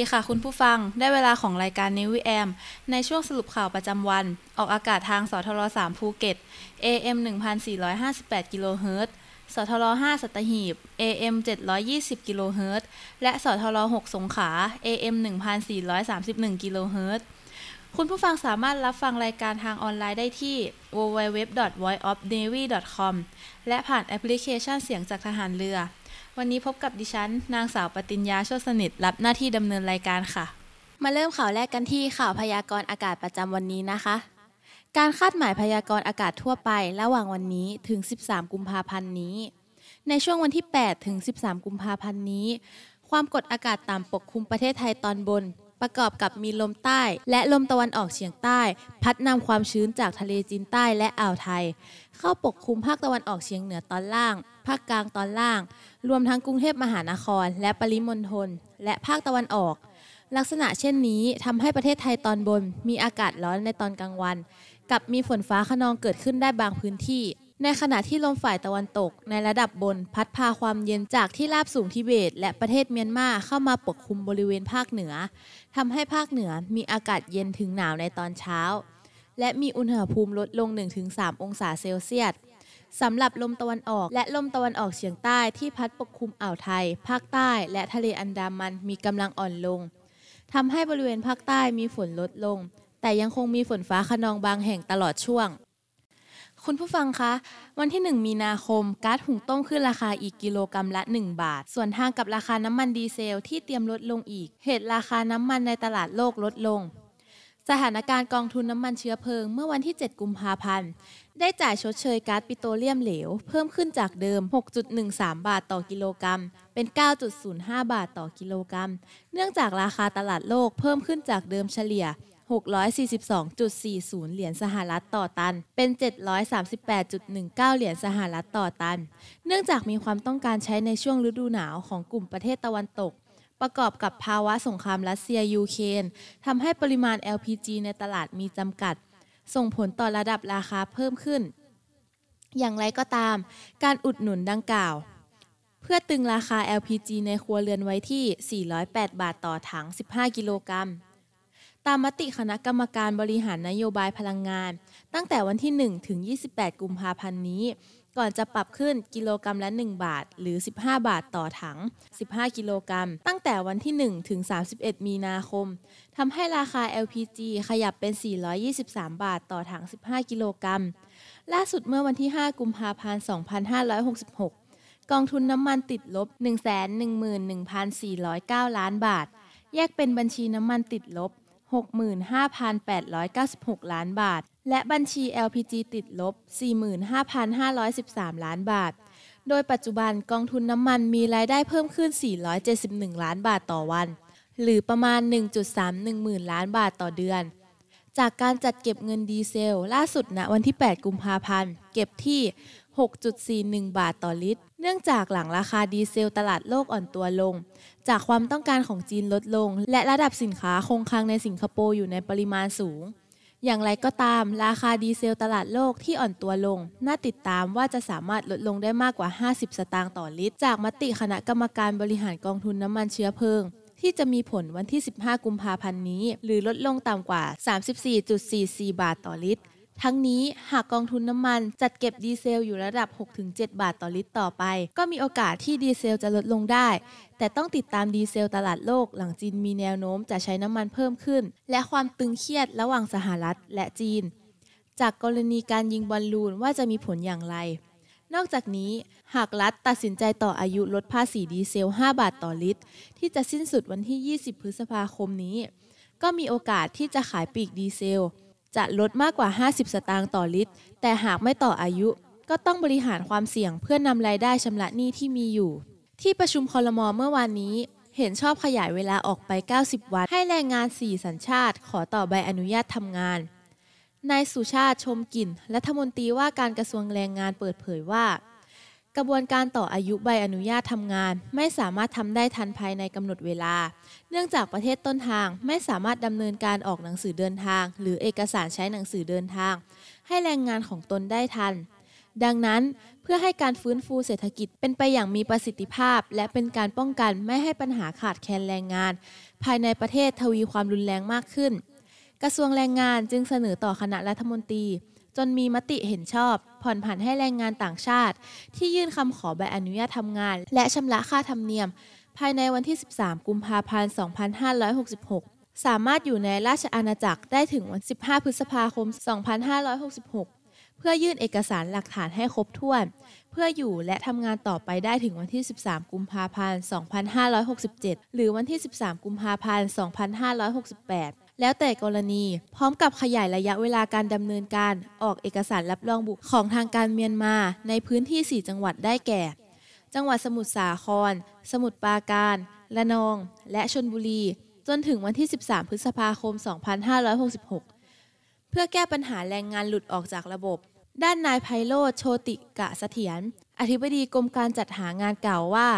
ดีค่ะคุณผู้ฟัง ได้เวลาของรายการนิวแอมในช่วงสรุปข่าวประจำวัน ออกอากาศทางสทร3ภูเก็ต AM 1458กิโลเฮิรตซ์สทร5สัตหีบ AM 720กิโลเฮิรตซ์และสทร6สงขา AM 1431กิโลเฮิรตซ์คุณผู้ฟังสามารถรับฟังรายการทางออนไลน์ได้ที่ www.voiceofnavy.com และผ่านแอปพลิเคชันเสียงจากทหารเรือ วันนี้พบกับดิฉัน นางสาวปติญญาโชติสนิท รับหน้าที่ดำเนินรายการค่ะ มาเริ่มข่าวแรกกันที่ข่าวพยากรณ์อากาศประจำวันนี้นะคะ การคาดหมายพยากรณ์อากาศทั่วไประหว่างวันนี้ถึง 13 กุมภาพันธ์นี้ ในช่วงวันที่ 8 ถึง 13 กุมภาพันธ์นี้ ความกดอากาศต่ำปกคลุมประเทศไทยตอนบนประกอบกับมีลมใต้ และลมตะวันออกเฉียงใต้ พัดนำความชื้นจากทะเลจีนใต้และอ่าวไทย เข้าปกคลุมภาคตะวันออกเฉียงเหนือตอนล่าง ภาคกลางตอนล่าง รวมทั้งกรุงเทพมหานคร และปริมณฑลและภาคตะวันออก ลักษณะเช่นนี้ทำให้ประเทศไทยตอนบน มีอากาศร้อนในตอนกลางวัน กับมีฝนฟ้าขนองเกิดขึ้นได้บางพื้นที่ ในขณะที่ลมฝ่ายตะวันตก ในระดับบน พัดพาความเย็นจากที่ราบสูงทิเบต และประเทศเมียนมาเข้ามาปกคลุมบริเวณภาคเหนือทำให้ภาคเหนือมีอากาศเย็นถึงหนาวในตอนเช้าและมีอุณหภูมิลดลง 1-3 องศาเซลเซียส สำหรับลมตะวันออก และลมตะวันออกเฉียงใต้ที่พัดปกคลุมอ่าวไทย ภาคใต้และทะเลอันดามันมีกำลังอ่อนลงทำให้บริเวณภาคใต้มีฝนลดลง แต่ยังคงมีฝนฟ้าขนองบางแห่งตลอดช่วง คุณผู้ฟังคะ วันที่ 1 มีนาคมก๊าซหุงต้มขึ้นราคาอีกกิโลกรัมละ 1 บาท ส่วนทางกับราคาน้ำมันดีเซลที่เตรียมลดลงอีก เหตุราคาน้ำมันในตลาดโลกลดลง สถานการณ์กองทุนน้ำมันเชื้อเพลิง เมื่อวันที่ 7 กุมภาพันธ์ ได้จ่ายชดเชยก๊าซปิโตรเลียมเหลว เพิ่มขึ้นจากเดิม 6.13 บาทต่อกิโลกรัม เป็น 9.05 บาทต่อกิโลกรัม เนื่องจากราคาตลาดโลกเพิ่มขึ้นจากเดิมเฉลี่ย 642.40 เหรียญสหรัฐต่อตัน เป็น 738.19 เหรียญสหรัฐต่อตัน เนื่องจากมีความต้องการใช้ในช่วงฤดูหนาวของกลุ่มประเทศตะวันตกประกอบกับภาวะสงครามรัสเซียยูเครนทำให้ปริมาณ LPG ในตลาดมีจำกัด ส่งผลต่อระดับราคาเพิ่มขึ้น อย่างไรก็ตาม การอุดหนุนดังกล่าว เพื่อตึงราคา LPG ในครัวเรือนไว้ที่ 408 บาทต่อถัง 15 กิโลกรัม ตามมติคณะกรรมการบริหารนโยบายพลังงาน ตั้งแต่วันที่ 1 ถึง 28 กุมภาพันธ์นี้ ก่อนจะปรับขึ้นกิโลกรัมละ 1 บาท หรือ 15 บาทต่อถัง 15 กิโลกรัม ตั้งแต่วันที่ 1 ถึง 31 มีนาคมทำให้ราคา LPG ขยับเป็น 423 บาทต่อถัง 15 กิโลกรัม ล่าสุดเมื่อวันที่ 5 กุมภาพันธ์ 2566 กองทุนน้ำมันติดลบ 111,409 ล้านบาท แยกเป็นบัญชีน้ำมันติดลบ 65,896 ล้านบาท และบัญชี LPG ติดลบ 45,513 ล้านบาท โดยปัจจุบันกองทุนน้ำมันมีรายได้เพิ่มขึ้น 471 ล้านบาทต่อวัน หรือประมาณ 1.31หมื่นล้านบาทต่อเดือน จากการจัดเก็บเงินดีเซล ล่าสุดณวันที่ 8 กุมภาพันธ์ เก็บที่ 6.41 บาทต่อลิตร เนื่องจากหลังราคาดีเซลตลาดโลกอ่อนตัวลง จากความต้องการของจีนลดลง และระดับสินค้าคงคลังในสิงคโปร์อยู่ในปริมาณสูง อย่างไรก็ตาม ราคาดีเซลตลาดโลกที่อ่อนตัวลง น่าติดตามว่าจะสามารถลดลงได้มากกว่า 50 สตางค์ต่อลิตร จากมติคณะกรรมการบริหารกองทุนน้ำมันเชื้อเพลิง ที่จะมีผลวันที่ 15 กุมภาพันธ์นี้ หรือลดลงต่ำกว่า 34.44 บาทต่อลิตร ทั้งนี้หากกองทุนน้ำมันจัดเก็บดีเซลอยู่ระดับ 6-7 บาทต่อลิตรต่อไป ก็มีโอกาสที่ดีเซลจะลดลงได้ แต่ต้องติดตามดีเซลตลาดโลกหลังจีนมีแนวโน้มจะใช้น้ำมันเพิ่มขึ้น และความตึงเครียดระหว่างสหรัฐและจีน จากกรณีการยิงบอลลูนว่าจะมีผลอย่างไร นอกจากนี้หากรัฐตัดสินใจต่ออายุลดภาษีดีเซล 5 บาทต่อลิตร ที่จะสิ้นสุดวันที่ 20 พฤษภาคมนี้ ก็มีโอกาสที่จะขายปลีกดีเซล จะลดมากกว่า 50 สตางค์ต่อลิตร แต่หากไม่ต่ออายุ ก็ต้องบริหารความเสี่ยงเพื่อนำรายได้ชำระหนี้ที่มีอยู่ ที่ประชุมคอรมอเมื่อวานนี้ เห็นชอบขยายเวลาออกไป 90 วัน ให้แรงงาน 4 สัญชาติ ขอต่อใบอนุญาตทำงานนายสุชาติชมกลิ่น รัฐมนตรีว่าการกระทรวงแรงงานเปิดเผยว่า กระบวนการต่ออายุใบอนุญาตทำงาน ไม่สามารถทำได้ทันภายในกำหนดเวลา เนื่องจากประเทศต้นทางไม่สามารถดำเนินการออกหนังสือเดินทาง หรือเอกสารใช้หนังสือเดินทาง ให้แรงงานของตนได้ทัน ดังนั้นเพื่อให้การฟื้นฟูเศรษฐกิจเป็นไปอย่างมีประสิทธิภาพ และเป็นการป้องกันไม่ให้ปัญหาขาดแคลนแรงงาน ภายในประเทศทวีความรุนแรงมากขึ้น กระทรวงแรงงานจึงเสนอต่อคณะรัฐมนตรี จนมีมติเห็นชอบ ผ่อนผันให้แรงงานต่างชาติ ที่ยื่นคำขอใบอนุญาตทำงาน และชำระค่าธรรมเนียม ภายในวันที่ 13 กุมภาพันธ์ 2566 สามารถอยู่ในราชอาณาจักรได้ถึงวัน 15 พฤษภาคม 2566 เพื่อยื่นเอกสารหลักฐานให้ครบถ้วน เพื่ออยู่และทำงานต่อไปได้ถึงวันที่ 13 กุมภาพันธ์ 2567 หรือวันที่ 13 กุมภาพันธ์ 2568 แล้วแต่กรณี พร้อมกับขยายระยะเวลาการดำเนินการออกเอกสารรับรองบุตรของทางการเมียนมาในพื้นที่ 4 จังหวัดได้แก่ จังหวัดสมุทรสาคร สมุทรปราการ ระนอง และชนบุรี จนถึงวันที่ 13 พฤษภาคม 2566 เพื่อแก้ปัญหาแรงงานหลุดออกจากระบบ ด้านนายไพโรธโชติกะเสถียรอธิบดีกรมการจัดหางานกล่าวว่า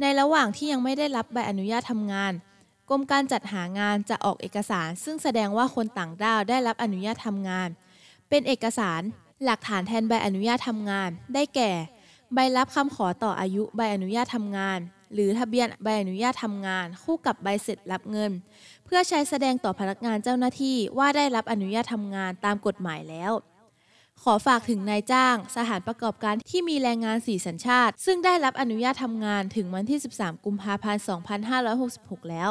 ในระหว่างที่ยังไม่ได้รับใบอนุญาตทำงาน กรมการจัดหางานจะออกเอกสาร ซึ่งแสดงว่าคนต่างด้าวได้รับอนุญาตทำงาน เป็นเอกสารหลักฐานแทนใบอนุญาตทำงาน ได้แก่ ใบรับคำขอต่ออายุใบอนุญาตทำงาน หรือทะเบียนใบอนุญาตทำงาน คู่กับใบเสร็จรับเงิน เพื่อใช้แสดงต่อพนักงานเจ้าหน้าที่ว่าได้รับอนุญาตทำงานตามกฎหมายแล้วขอฝากถึงนายจ้าง สถานประกอบการที่มีแรงงานสีสัญชาติ ซึ่งได้รับอนุญาตทำงานถึงวันที่ 13 กุมภาพันธ์ 2566 แล้ว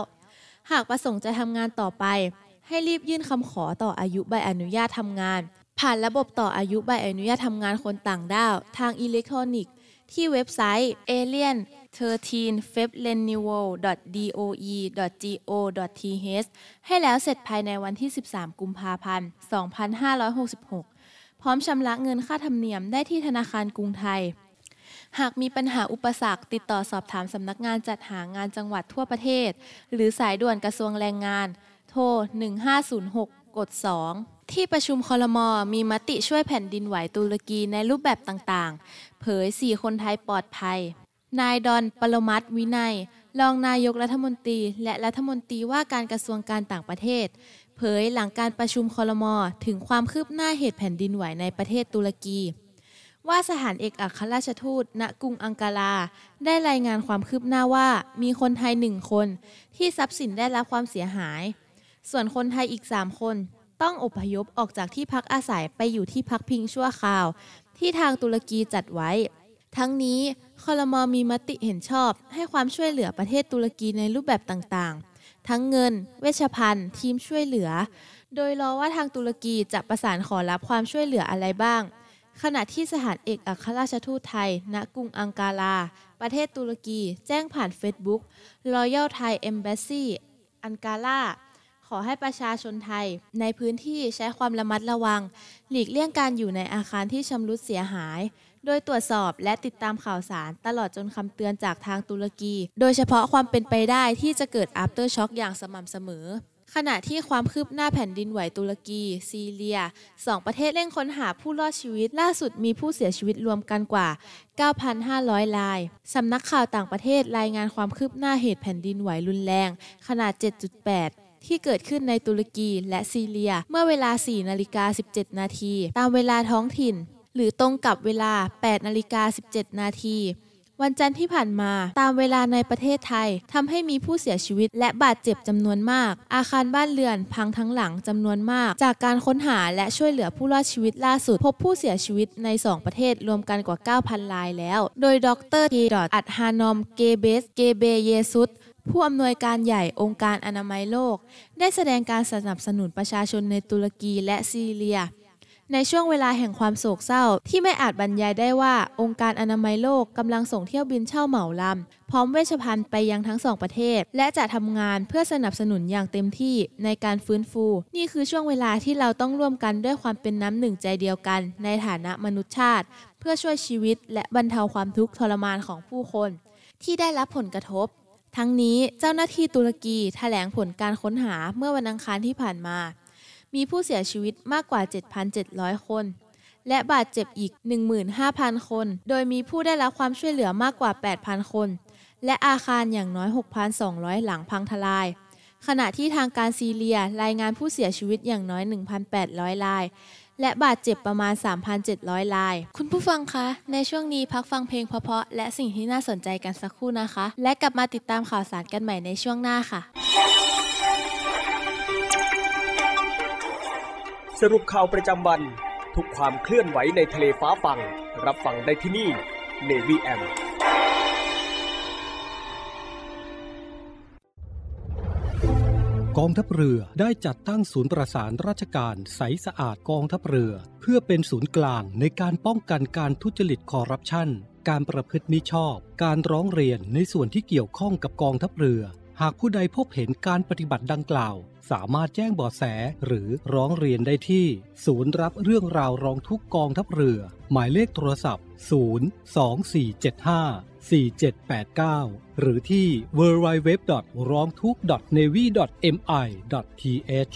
หากประสงค์จะทำงานต่อไป ให้รีบยื่นคำขอต่ออายุใบอนุญาตทำงาน ผ่านระบบต่ออายุใบอนุญาตทำงานคนต่างด้าว ทางอิเล็กทรอนิกส์ ที่เว็บไซต์ alien 13 f e b l e n i v a l doe go th ให้แล้วเสร็จภายในวันที่ 13 กุมภาพันธ์ 2566 พร้อมชำระเงินค่าธรรมเนียมได้ที่ธนาคารกรุงไทย หากมีปัญหาอุปสรรค ติดต่อสอบถามสำนักงานจัดหางานจังหวัดทั่วประเทศ หรือสายด่วนกระทรวงแรงงาน โทร 1506 กด 2ที่ประชุมคอรมอมีมติช่วยแผ่นดินไหวตุรกีในรูปแบบต่างๆ เผย 4 คนไทยปลอดภัย นายดอนปรมัตวินัย รองนายกรัฐมนตรี และรัฐมนตรีว่าการกระทรวงการต่างประเทศ เผยหลังการประชุมคอรมอถึงความคืบหน้าเหตุแผ่นดินไหวในประเทศตุรกี ว่าสถานเอกอัครราชทูต ณกรุงอังการา ได้รายงานความคืบหน้าว่ามีคนไทยหนึ่งคน ที่ทรัพย์สินได้รับความเสียหาย ส่วนคนไทยอีก3คน ต้องอพยพออกจากที่พักอาศัยไปอยู่ที่พักพิงชั่วคราว ที่ทางตุรกีจัดไว้ ทั้งนี้คอรมอมีมติเห็นชอบ ให้ความช่วยเหลือประเทศตุรกีในรูปแบบต่างๆ ทั้งเงิน เวชภัณฑ์ ทีมช่วยเหลือ โดยรอว่าทางตุรกีจะประสานขอรับความช่วยเหลืออะไรบ้าง ขณะที่สถานเอกอัครราชทูตไทย ณ กรุงอังการา ประเทศตุรกี แจ้งผ่านเฟซบุ๊ก Royal Thai Embassy อังการา ขอให้ประชาชนไทย ในพื้นที่ใช้ความระมัดระวัง หลีกเลี่ยงการอยู่ในอาคารที่ชำรุดเสียหาย โดยตรวจสอบและติดตามข่าวสารตลอดจนคำเตือนจากทางตุรกี โดยเฉพาะความเป็นไปได้ที่จะเกิด after shock อย่างสม่ำเสมอ ขณะที่ความคืบหน้าแผ่นดินไหวตุรกี ซีเรียสองประเทศเร่งค้นหาผู้รอดชีวิต ล่าสุดมีผู้เสียชีวิตรวมกันกว่า 9,500 ราย สำนักข่าวต่างประเทศรายงานความคืบหน้าเหตุแผ่นดินไหวรุนแรง ขนาด 7.8ที่เกิดขึ้นในตุรกีและซีเรีย เมื่อเวลา 4 นาฬิกา 17 นาที ตามเวลาท้องถิ่น หรือตรงกับเวลา 8 นาฬิกา 17 นาที วันจันทร์ที่ผ่านมาตามเวลาในประเทศไทยทำให้มีผู้เสียชีวิตและบาดเจ็บจำนวนมาก อาคารบ้านเรือนพังทั้งหลังจำนวนมาก จากการค้นหาและช่วยเหลือผู้รอดชีวิตล่าสุด พบผู้เสียชีวิตใน 2 ประเทศรวมกันกว่า 9,000 รายแล้ว โดยดรทีดออัดฮานอมเกเบสเกเบเยซุสผู้อำนวยการใหญ่องค์การอนามัยโลก ได้แสดงการสนับสนุนประชาชนในตุรกีและซีเรีย ในช่วงเวลาแห่งความโศกเศร้า ที่ไม่อาจบรรยายได้ว่าองค์การอนามัยโลกกำลังส่งเที่ยวบินเช่าเหมาลำ พร้อมเวชภัณฑ์ไปยังทั้งสองประเทศ และจะทำงานเพื่อสนับสนุนอย่างเต็มที่ในการฟื้นฟู นี่คือช่วงเวลาที่เราต้องร่วมกันด้วยความเป็นน้ำหนึ่งใจเดียวกัน ในฐานะมนุษยชาติ เพื่อช่วยชีวิต และบรรเทาความทุกข์ทรมานของผู้คน ที่ได้รับผลกระทบทั้งนี้เจ้าหน้าที่ตุรกีแถลงผลการค้นหาเมื่อวันอังคารที่ผ่านมา มีผู้เสียชีวิตมากกว่า 7,700 คน และบาดเจ็บอีก 15,000 คน โดยมีผู้ได้รับความช่วยเหลือมากกว่า 8,000 คน และอาคารอย่างน้อย 6,200 หลังพังทลาย ขณะที่ทางการซีเรียรายงานผู้เสียชีวิตอย่างน้อย 1,800 ราย และบาดเจ็บประมาณ 3,700 ราย คุณผู้ฟังคะ ในช่วงนี้พักฟังเพลงเพราะๆและสิ่งที่น่าสนใจกันสักครู่นะคะ และกลับมาติดตามข่าวสารกันใหม่ในช่วงหน้าค่ะ สรุปข่าวประจำวัน ทุกความเคลื่อนไหวในทะเลฟ้าฟัง รับฟังได้ที่นี่ Navy M กองทัพเรือได้จัดตั้งศูนย์ประสานราชการใสสะอาดกองทัพเรือ เพื่อเป็นศูนย์กลางในการป้องกันการทุจริตคอร์รัปชันการประพฤติมิชอบ การร้องเรียนในส่วนที่เกี่ยวข้องกับกองทัพเรือ หากผู้ใดพบเห็นการปฏิบัติดังกล่าว สามารถแจ้งเบาะแสหรือร้องเรียนได้ที่ ศูนย์รับเรื่องราวร้องทุกกองทัพเรือ หมายเลขโทรศัพท์ 02475 4789 หรือที่ www.rongthuk.navy.mi.th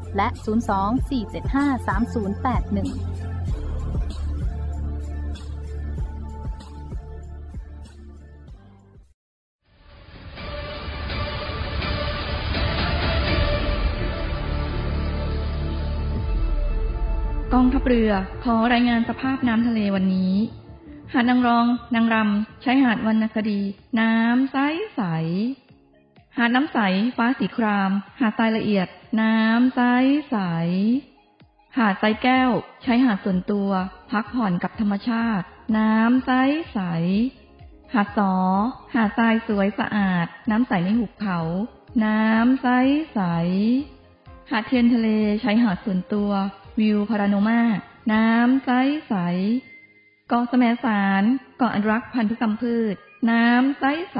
และ 02-475-3081กองทัพเรือขอรายงานสภาพน้ำทะเลวันนี้ หาดนางรอง นางรำใช้หาดวรรณคดี น้ำใสใส หาดน้ำใส ฟ้าสีคราม หาดทรายละเอียด น้ำใสใส หาดทรายแก้ว ใช้หาดส่วนตัว พักผ่อนกับธรรมชาติ น้ำใสใส หาดสอ หาดทรายสวยสะอาด น้ำใสในหุบเขา น้ำใสใส หาดเทียนทะเล ใช้หาดส่วนตัว วิวพาราโนมา น้ำใสใส เกาะแสมสาร เกาะอนุรักษ์พันธุกรรมพืช น้ำใสใส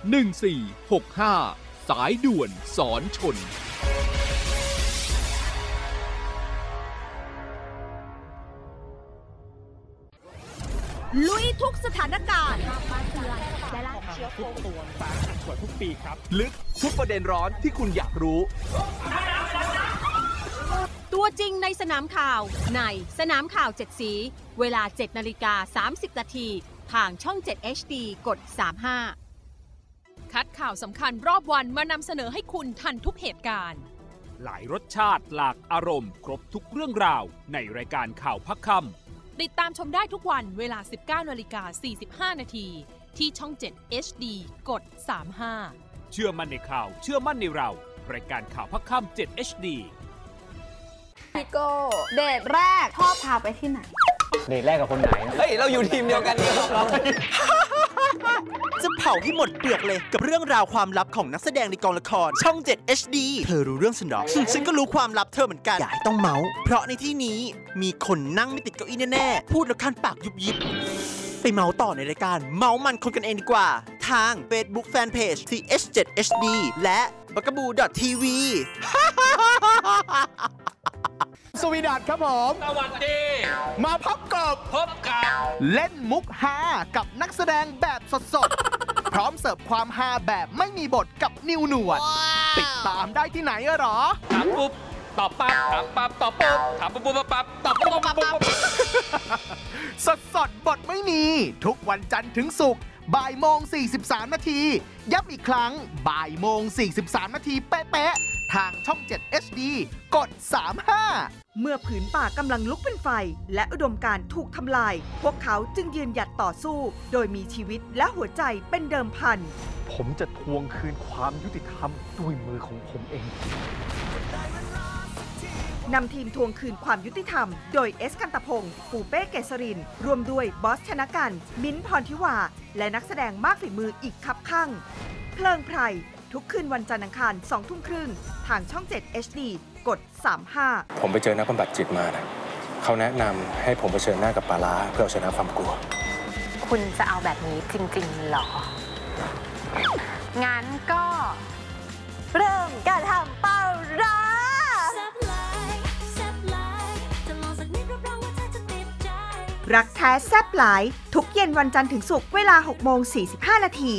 1465 สายด่วนสอนชน ลุยทุกสถานการณ์ทุกตัวสาหัสกว่าทุกปีครับ ลึกทุกประเด็นร้อนที่คุณอยากรู้ ตัวจริงในสนามข่าว ในสนามข่าวเจ็ดสี เวลา 7นาฬิกา30นาทีทางช่อง 7 HD กด 35 คัดข่าวสำคัญรอบวันมานำเสนอให้คุณทันทุกเหตุการณ์ หลายรสชาติหลากอารมณ์ ครบทุกเรื่องราว ในรายการข่าวพักคำติดตามชมได้ทุกวันเวลา 19นาฬิกา45 นาทีที่ช่อง 7 HD กด 35 เชื่อมั่นในข่าว เชื่อมั่นในเรา รายการข่าวพักคำ7 HD พี่โก้เดทแรกชอบพาไปที่ไหน เดทแรกกับคนไหน เฮ้ย เราอยู่ทีมเดียวกันเนี่ยเรา จะเผาให้หมดเปลือกเลยกับเรื่องราวความลับของนักแสดงในกองละครช่อง 7 HD เธอรู้เรื่องฉันหรอ ฉันก็รู้ความลับเธอเหมือนกัน อย่าให้ต้องเมาส์เพราะในที่นี้มีคนนั่งไม่ติดเก้าอี้แน่ๆ พูดแล้วคันปากยุบยิบ ไปเมาส์ต่อในรายการ เมาส์มันคนกันเองดีกว่า ทาง Facebook Fanpage TH7HD และ b a g a b o o TV สวีดัตครับผม สวัสดี มาพบกับพบกับเล่นมุกฮากับนักแสดงแบบสดๆ พร้อมเสิร์ฟความฮาแบบไม่มีบทกับนิวหนวด ติดตามได้ที่ไหนอะหรอ ถามปุ๊บตอบปั๊บถามปั๊บตอบปุ๊บถามปุ๊บปุ๊บปั๊บตอบปุ๊บปุ๊บปั๊บปั๊บสดสดๆบทไม่มี ทุกวันจันทร์ถึงศุกร์บ่ายโมง 43 นาที ย้ำอีกครั้งบ่ายโมง 43 นาทีเป๊ะๆ ทางช่อง 7 HD กด 35 เมื่อผืนป่ากำลังลุกเป็นไฟ และอุดมการถูกทำลาย พวกเขาจึงยืนหยัดต่อสู้ โดยมีชีวิตและหัวใจเป็นเดิมพัน ผมจะทวงคืนความยุติธรรมด้วยมือของผมเองนำทีมทวงคืนความยุติธรรม โดยเอสกันตพงศ์ปูเป้เกษริน รวมด้วยบอสชนะกัน มิ้นพรทิวา และนักแสดงมากฝีมืออีกคับข้างเพลิงไพร ทุกคืนวันจันทร์อังคาร2ทุ่มครึ่ง ทางช่อง 7 HD กด 35 ผมไปเจอนักบำบัดจิตมานะเขาแนะนำให้ผมเผชิญหน้ากับปลาร้าเพื่อเอาชนะความกลัว คุณจะเอาแบบนี้จริงๆเหรอ งั้นก็ เริ่มการทำปลาร้า รักแท้แซบหลาย ทุกเย็นวันจันทร์ถึงศุกร์เวลา 6 โมง 45 นาที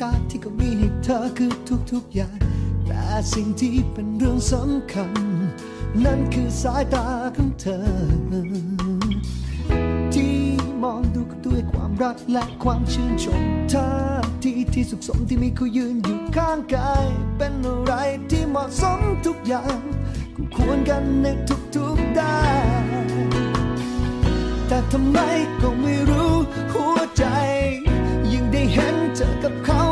ตาที่เขามีให้เธอคือทุกๆอย่าง แต่สิ่งที่เป็นเรื่องสำคัญ นั่นคือสายตาของเธอ ที่มองดูด้วยความรักและความชื่นชมท่าที่ที่สุขสมที่มีเขายืนอยู่ข้างกาย เป็นอะไรที่เหมาะสมทุกอย่างคู่ควรกันในทุกๆด้านแต่ทำไมก็ไม่รู้หัวใจ ยิ่งได้เห็นเธอกับเขา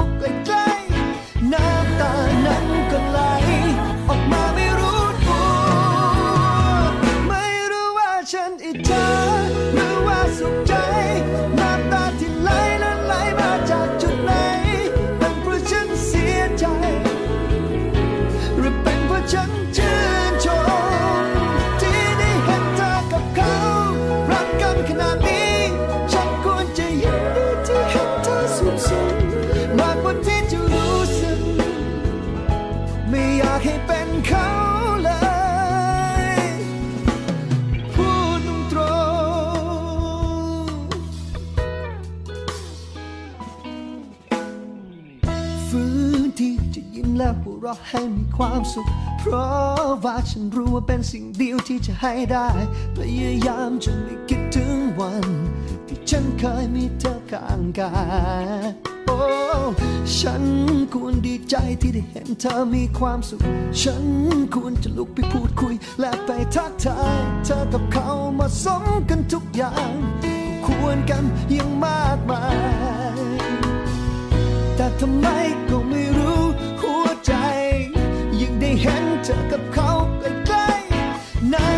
สุขสนมากกว่าที่จะรู้สึก ไม่อยากให้เป็นเขาเลย พูดตรงๆฟื้นที่จะยิ้มและหัวเราะให้มีความสุข เพราะว่าฉันรู้ว่าเป็นสิ่งเดียวที่จะให้ได้พยายามจนไม่คิดถึงวัน ฉันเคยมีเธอข้างกายโอ้ฉันควรดีใจที่ได้เห็นเธอมีความสุข ฉันควรจะลุกไปพูดคุย และไปทักทาย เธอกับเขามาสมกันทุกอย่างควรกันยังมากมาย แต่ทำไมก็ไม่รู้หัวใจ ยิ่งได้เห็นเธอกับเขาใกล้ๆนั้น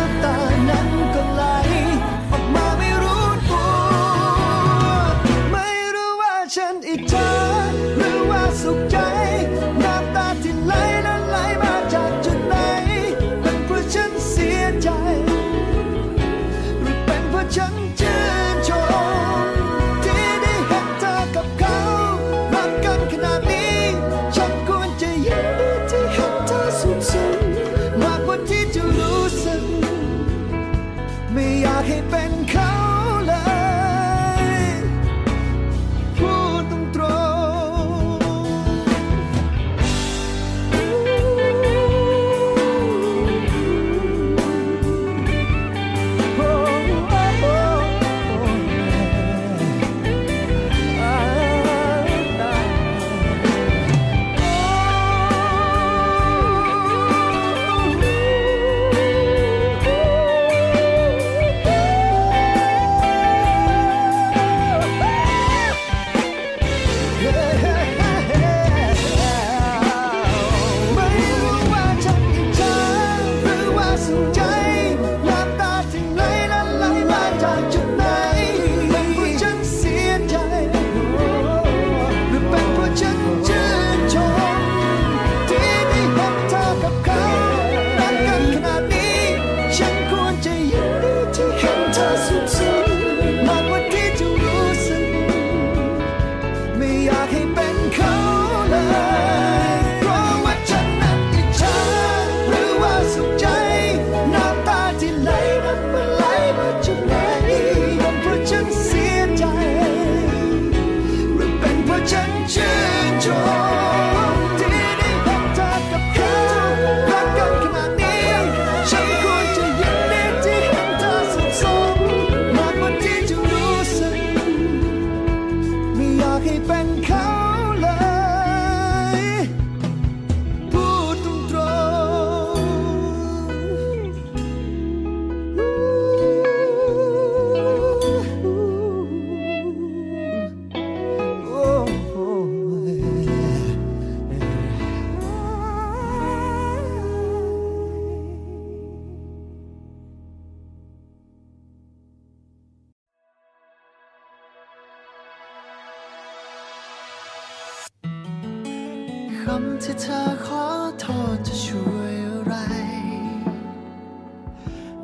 คำที่เธอขอโทษจะช่วยอะไร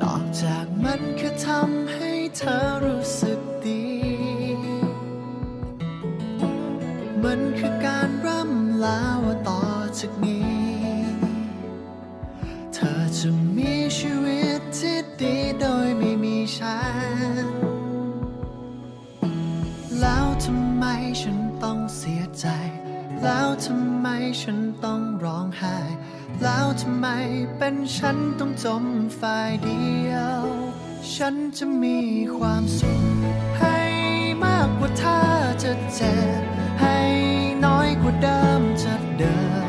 นอกจากมันแค่ทำให้เธอรู้สึกดี มันคือการร่ำลาว่าต่อจากนี้ ฉันต้องร้องไห้ แล้วทำไมเป็นฉันต้องจมฝ่ายเดียว ฉันจะมีความสุข ให้มากกว่าถ้าจะเจ็บให้น้อยกว่าเดิมจะเดิม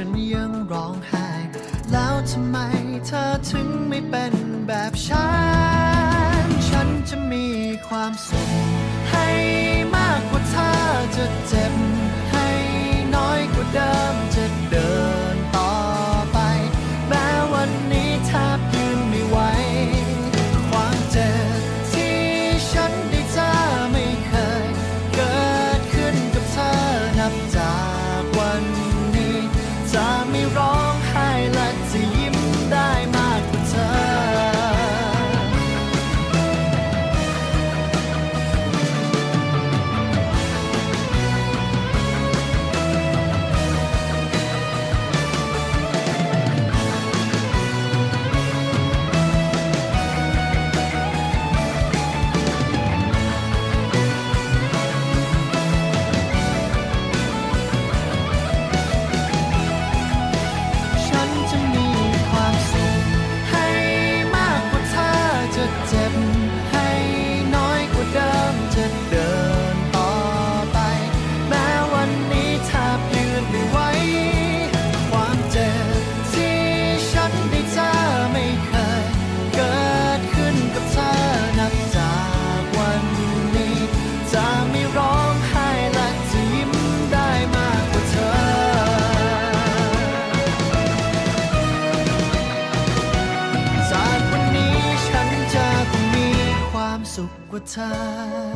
ฉันยังร้องไห้ แล้วทำไมเธอถึงไม่เป็นแบบฉัน ฉันจะมีความสุขให้มากกว่าเธอจะเจ็บ time.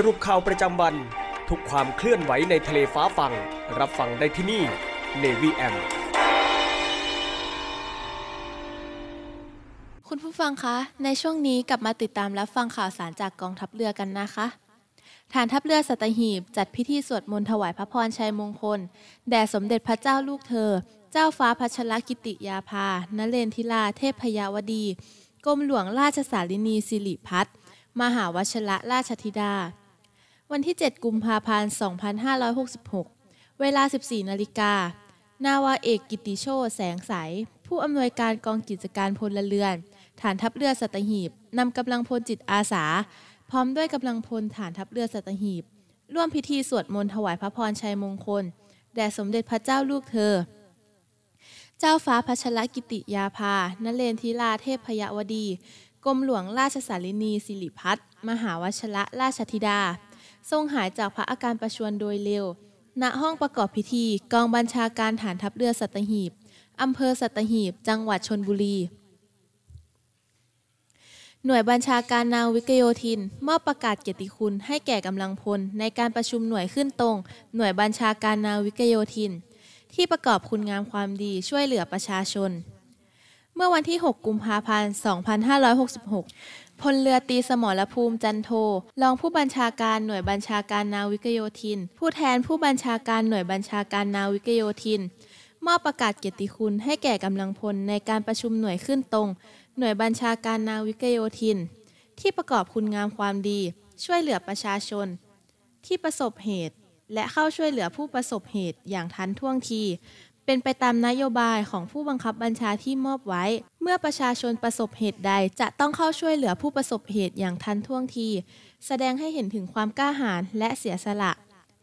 สรุปข่าวประจำวัน ทุกความเคลื่อนไหวในทะเลฟ้าฟัง รับฟังได้ที่นี่ Navy M คุณผู้ฟังคะ ในช่วงนี้กลับมาติดตามรับฟังข่าวสารจากกองทัพเรือกันนะคะ ฐานทัพเรือสัตหีบ จัดพิธีสวดมนต์ถวายพระพรชัยมงคล แด่สมเด็จพระเจ้าลูกเธอ เจ้าฟ้าพัชรกิติยาภา นเรนทิลาเทพพยาวดี กรมหลวงราชสารินีสิริพัฒน์มหาวชระราชธิดา วันที่ 7 กุมภาพันธ์ 2566 เวลา 14 นาฬิกา นาวาเอกกิติโชตแสงใส ผู้อำนวยการกองกิจการพลเรือน ฐานทัพเรือสัตหีบ นำกำลังพลจิตอาสา พร้อมด้วยกำลังพลฐานทัพเรือสัตหีบ ร่วมพิธีสวดมนต์ถวายพระพรชัยมงคล แด่สมเด็จพระเจ้าลูกเธอ เจ้าฟ้าพัชรกิติยาภานเรนทิลาเทพพยาวดี กรมหลวงราชสารินีสิริพัฒน์มหาวชระราชธิดา ทรงหายจากพระอาการประชวรโดยเร็ว ณ ห้องประกอบพิธีกองบัญชาการฐานทัพเรือสัตหีบ อำเภอสัตหีบ จังหวัดชนบุรี หน่วยบัญชาการนาวิกโยธิน มอบประกาศเกียรติคุณให้แก่กำลังพล ในการประชุมหน่วยขึ้นตรง หน่วยบัญชาการนาวิกโยธิน ที่ประกอบคุณงามความดีช่วยเหลือประชาชน เมื่อวันที่ 6 กุมภาพันธ์ 2566 พลเรือตีสมรภูมิจันโท รองผู้บัญชาการหน่วยบัญชาการนาวิกโยธิน ผู้แทนผู้บัญชาการหน่วยบัญชาการนาวิกโยธิน มอบประกาศเกียรติคุณให้แก่กำลังพลในการประชุมหน่วยขึ้นตรง หน่วยบัญชาการนาวิกโยธิน ที่ประกอบคุณงามความดี ช่วยเหลือประชาชน ที่ประสบเหตุ และเข้าช่วยเหลือผู้ประสบเหตุอย่างทันท่วงที เป็นไปตามนโยบายของผู้บังคับบัญชาที่มอบไว้ เมื่อประชาชนประสบเหตุใดจะต้องเข้าช่วยเหลือผู้ประสบเหตุอย่างทันท่วงที แสดงให้เห็นถึงความกล้าหาญและเสียสละ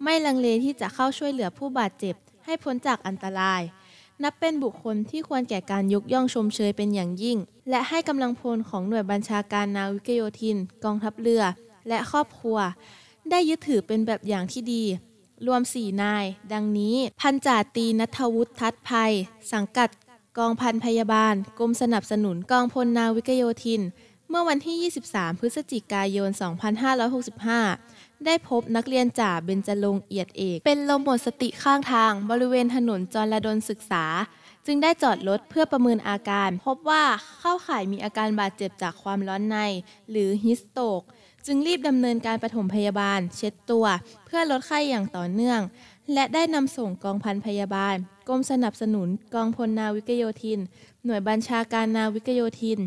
ไม่ลังเลที่จะเข้าช่วยเหลือผู้บาดเจ็บ ให้พ้นจากอันตราย นับเป็นบุคคลที่ควรแก่การยกย่องชมเชยเป็นอย่างยิ่ง และให้กำลังพลของหน่วยบัญชาการนาวิกโยธิน กองทัพเรือ และครอบครัว ได้ยึดถือเป็นแบบอย่างที่ดี รวม 4 นาย ดังนี้ พันจ่าตีนัทวุฒิทัศภัย สังกัดกองพันพยาบาล กรมสนับสนุนกองพลนาวิกโยธิน เมื่อวันที่ 23 พฤศจิกายน 2565 ได้พบนักเรียนจ่าเบญจรงเอียดเอก เป็นลมหมดสติข้างทาง บริเวณถนนจรดลศึกษา จึงได้จอดรถเพื่อประเมินอาการ พบว่าเข้าข่ายมีอาการบาดเจ็บจากความร้อนใน หรือฮิสโตก จึงรีบดำเนินการปฐมพยาบาล เช็ดตัว เพื่อลดไข้อย่างต่อเนื่อง และได้นำส่งกองพันพยาบาลกรมสนับสนุนกองพลนาวิกโยธิน หน่วยบัญชาการนาวิกโยธิน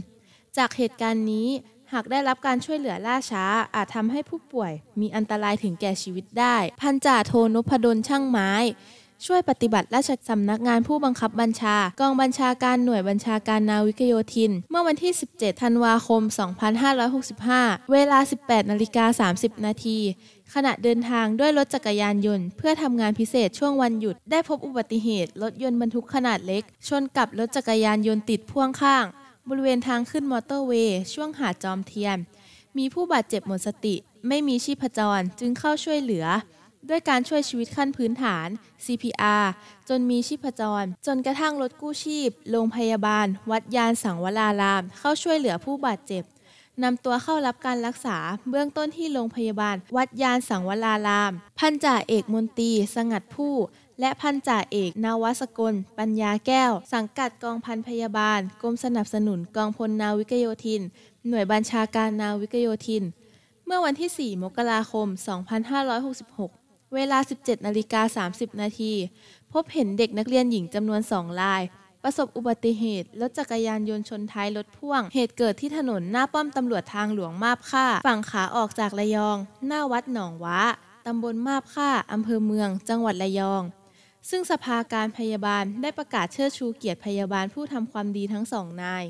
จากเหตุการณ์นี้หากได้รับการช่วยเหลือล่าช้า อาจทำให้ผู้ป่วยมีอันตรายถึงแก่ชีวิตได้ พันจ่าโทนพดลช่างไม้ ช่วยปฏิบัติราชสำนักงานผู้บังคับบัญชา กองบัญชาการหน่วยบัญชาการนาวิกโยธิน เมื่อวันที่ 17 ธันวาคม 2565 เวลา 18 นาฬิกา 30 นาทีขณะเดินทางด้วยรถจักรยานยนต์ เพื่อทำงานพิเศษช่วงวันหยุด ได้พบอุบัติเหตุ รถยนต์บรรทุกขนาดเล็ก ชนกับรถจักรยานยนต์ติดพ่วงข้าง บริเวณทางขึ้นมอเตอร์เวย์ช่วงหาดจอมเทียน มีผู้บาดเจ็บหมดสติ ไม่มีชีพจรจึงเข้าช่วยเหลือ ด้วยการช่วยชีวิตขั้นพื้นฐาน CPR จนมีชีพจร จนกระทั่งรถกู้ชีพ โรงพยาบาล วัดยานสังวราราม เข้าช่วยเหลือผู้บาดเจ็บนำตัวเข้ารับการรักษาเบื้องต้นที่โรงพยาบาล วัดยานสังวราราม พันจ่าเอกมนตรีสงัดผู้ และพันจ่าเอกนาวสกล ปัญญาแก้ว สังกัดกองพันพยาบาล กรมสนับสนุนกองพลนาวิกโยธิน หน่วยบัญชาการนาวิกโยธิน เมื่อวันที่ 4 มกราคม 2566 เวลา 17นาฬิกา30 นาที พบเห็นเด็กนักเรียนหญิงจำนวนสองราย ประสบอุบัติเหตุรถจักรยานยนต์ชนท้ายรถพ่วง เหตุเกิดที่ถนนหน้าป้อมตำรวจทางหลวงมาบค่า ฝั่งขาออกจากระยอง หน้าวัดหนองว้าตำบลมาบค่าอำเภอเมือง จังหวัดระยอง ซึ่งสภาการพยาบาลได้ประกาศเชิดชูเกียรติพยาบาลผู้ทำความดีทั้งสองนาย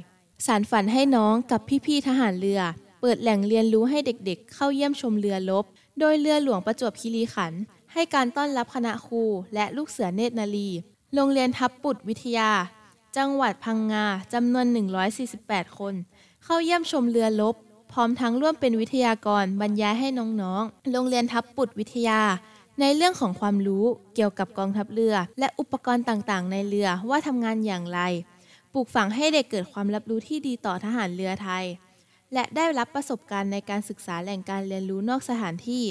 สารฝันให้น้องกับพี่ๆทหารเรือ เปิดแหล่งเรียนรู้ให้เด็กๆ เข้าเยี่ยมชมเรือรบ โดยเรือหลวงประจวบคีรีขันธ์ให้การต้อนรับคณะครูและลูกเสือเนตรนารีโรงเรียนทับปุดวิทยา จังหวัดพังงาจำนวน 148 คน เข้าเยี่ยมชมเรือรบพร้อมทั้งร่วมเป็นวิทยากรบรรยายให้น้องๆ โรงเรียนทับปุดวิทยา ในเรื่องของความรู้เกี่ยวกับกองทัพเรือ และอุปกรณ์ต่างๆ ในเรือว่าทำงานอย่างไร ปลูกฝังให้เด็กเกิดความรับรู้ที่ดีต่อทหารเรือไทย และได้รับประสบการณ์ในการศึกษาแหล่งการเรียนรู้นอกสถานที่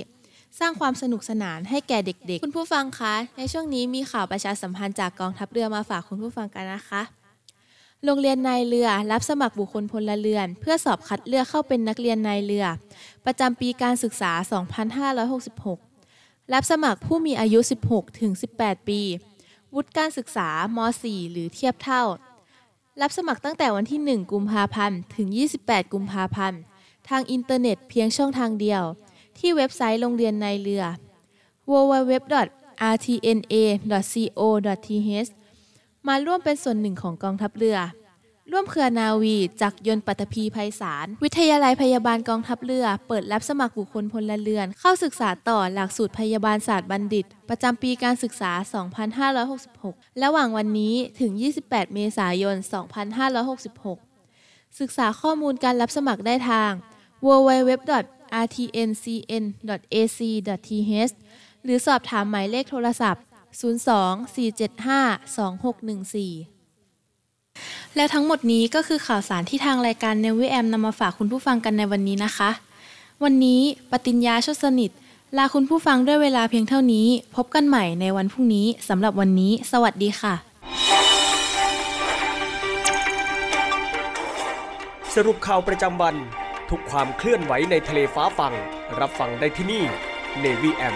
สร้างความสนุกสนานให้แก่เด็กๆ คุณผู้ฟังคะ ในช่วงนี้มีข่าวประชาสัมพันธ์จากกองทัพเรือมาฝากคุณผู้ฟังกันนะคะ โรงเรียนนายเรือรับสมัครบุคคลพลเรือน เพื่อสอบคัดเลือกเข้าเป็นนักเรียนนายเรือ ประจำปีการศึกษา 2566 รับสมัครผู้มีอายุ 16 ถึง 18 ปี วุฒิการศึกษาม 4 หรือเทียบเท่า รับสมัครตั้งแต่วันที่ 1 กุมภาพันธ์ ถึง 28 กุมภาพันธ์ ทางอินเทอร์เน็ตเพียงช่องทางเดียว ที่เว็บไซต์โรงเรียนนายเรือ www.rtna.co.th มาร่วมเป็นส่วนหนึ่งของกองทัพเรือ ร่วมเครือนาวีจากยนต์ปัตภีภัยสาร วิทยาลัยพยาบาลกองทัพเรือ เปิดรับสมัครบุคคลพลเรือน เข้าศึกษาต่อหลักสูตรพยาบาลศาสตร์บัณฑิต ประจำปีการศึกษา 2566 ระหว่างวันนี้ถึง 28 เมษายน 2566 ศึกษาข้อมูลการรับสมัครได้ทาง www.rtncn.ac.th หรือสอบถามหมายเลขโทรศัพท์ 02-475-2614 และทั้งหมดนี้ก็คือข่าวสารที่ทางรายการ n นวิแอมนำมาฝากคุณผู้ฟังกันในวันนี้นะคะ วันนี้ปติญญาชดสนิท ลาคุณผู้ฟังด้วยเวลาเพียงเท่านี้ พบกันใหม่ในวันพรุ่งนี้สำหรับวันนี้ สวัสดีค่ะ สรุปข่าวประจำวัน ทุกความเคลื่อนไหวในทะเลฟ้าฟัง รับฟังได้ที่นี่ Navy M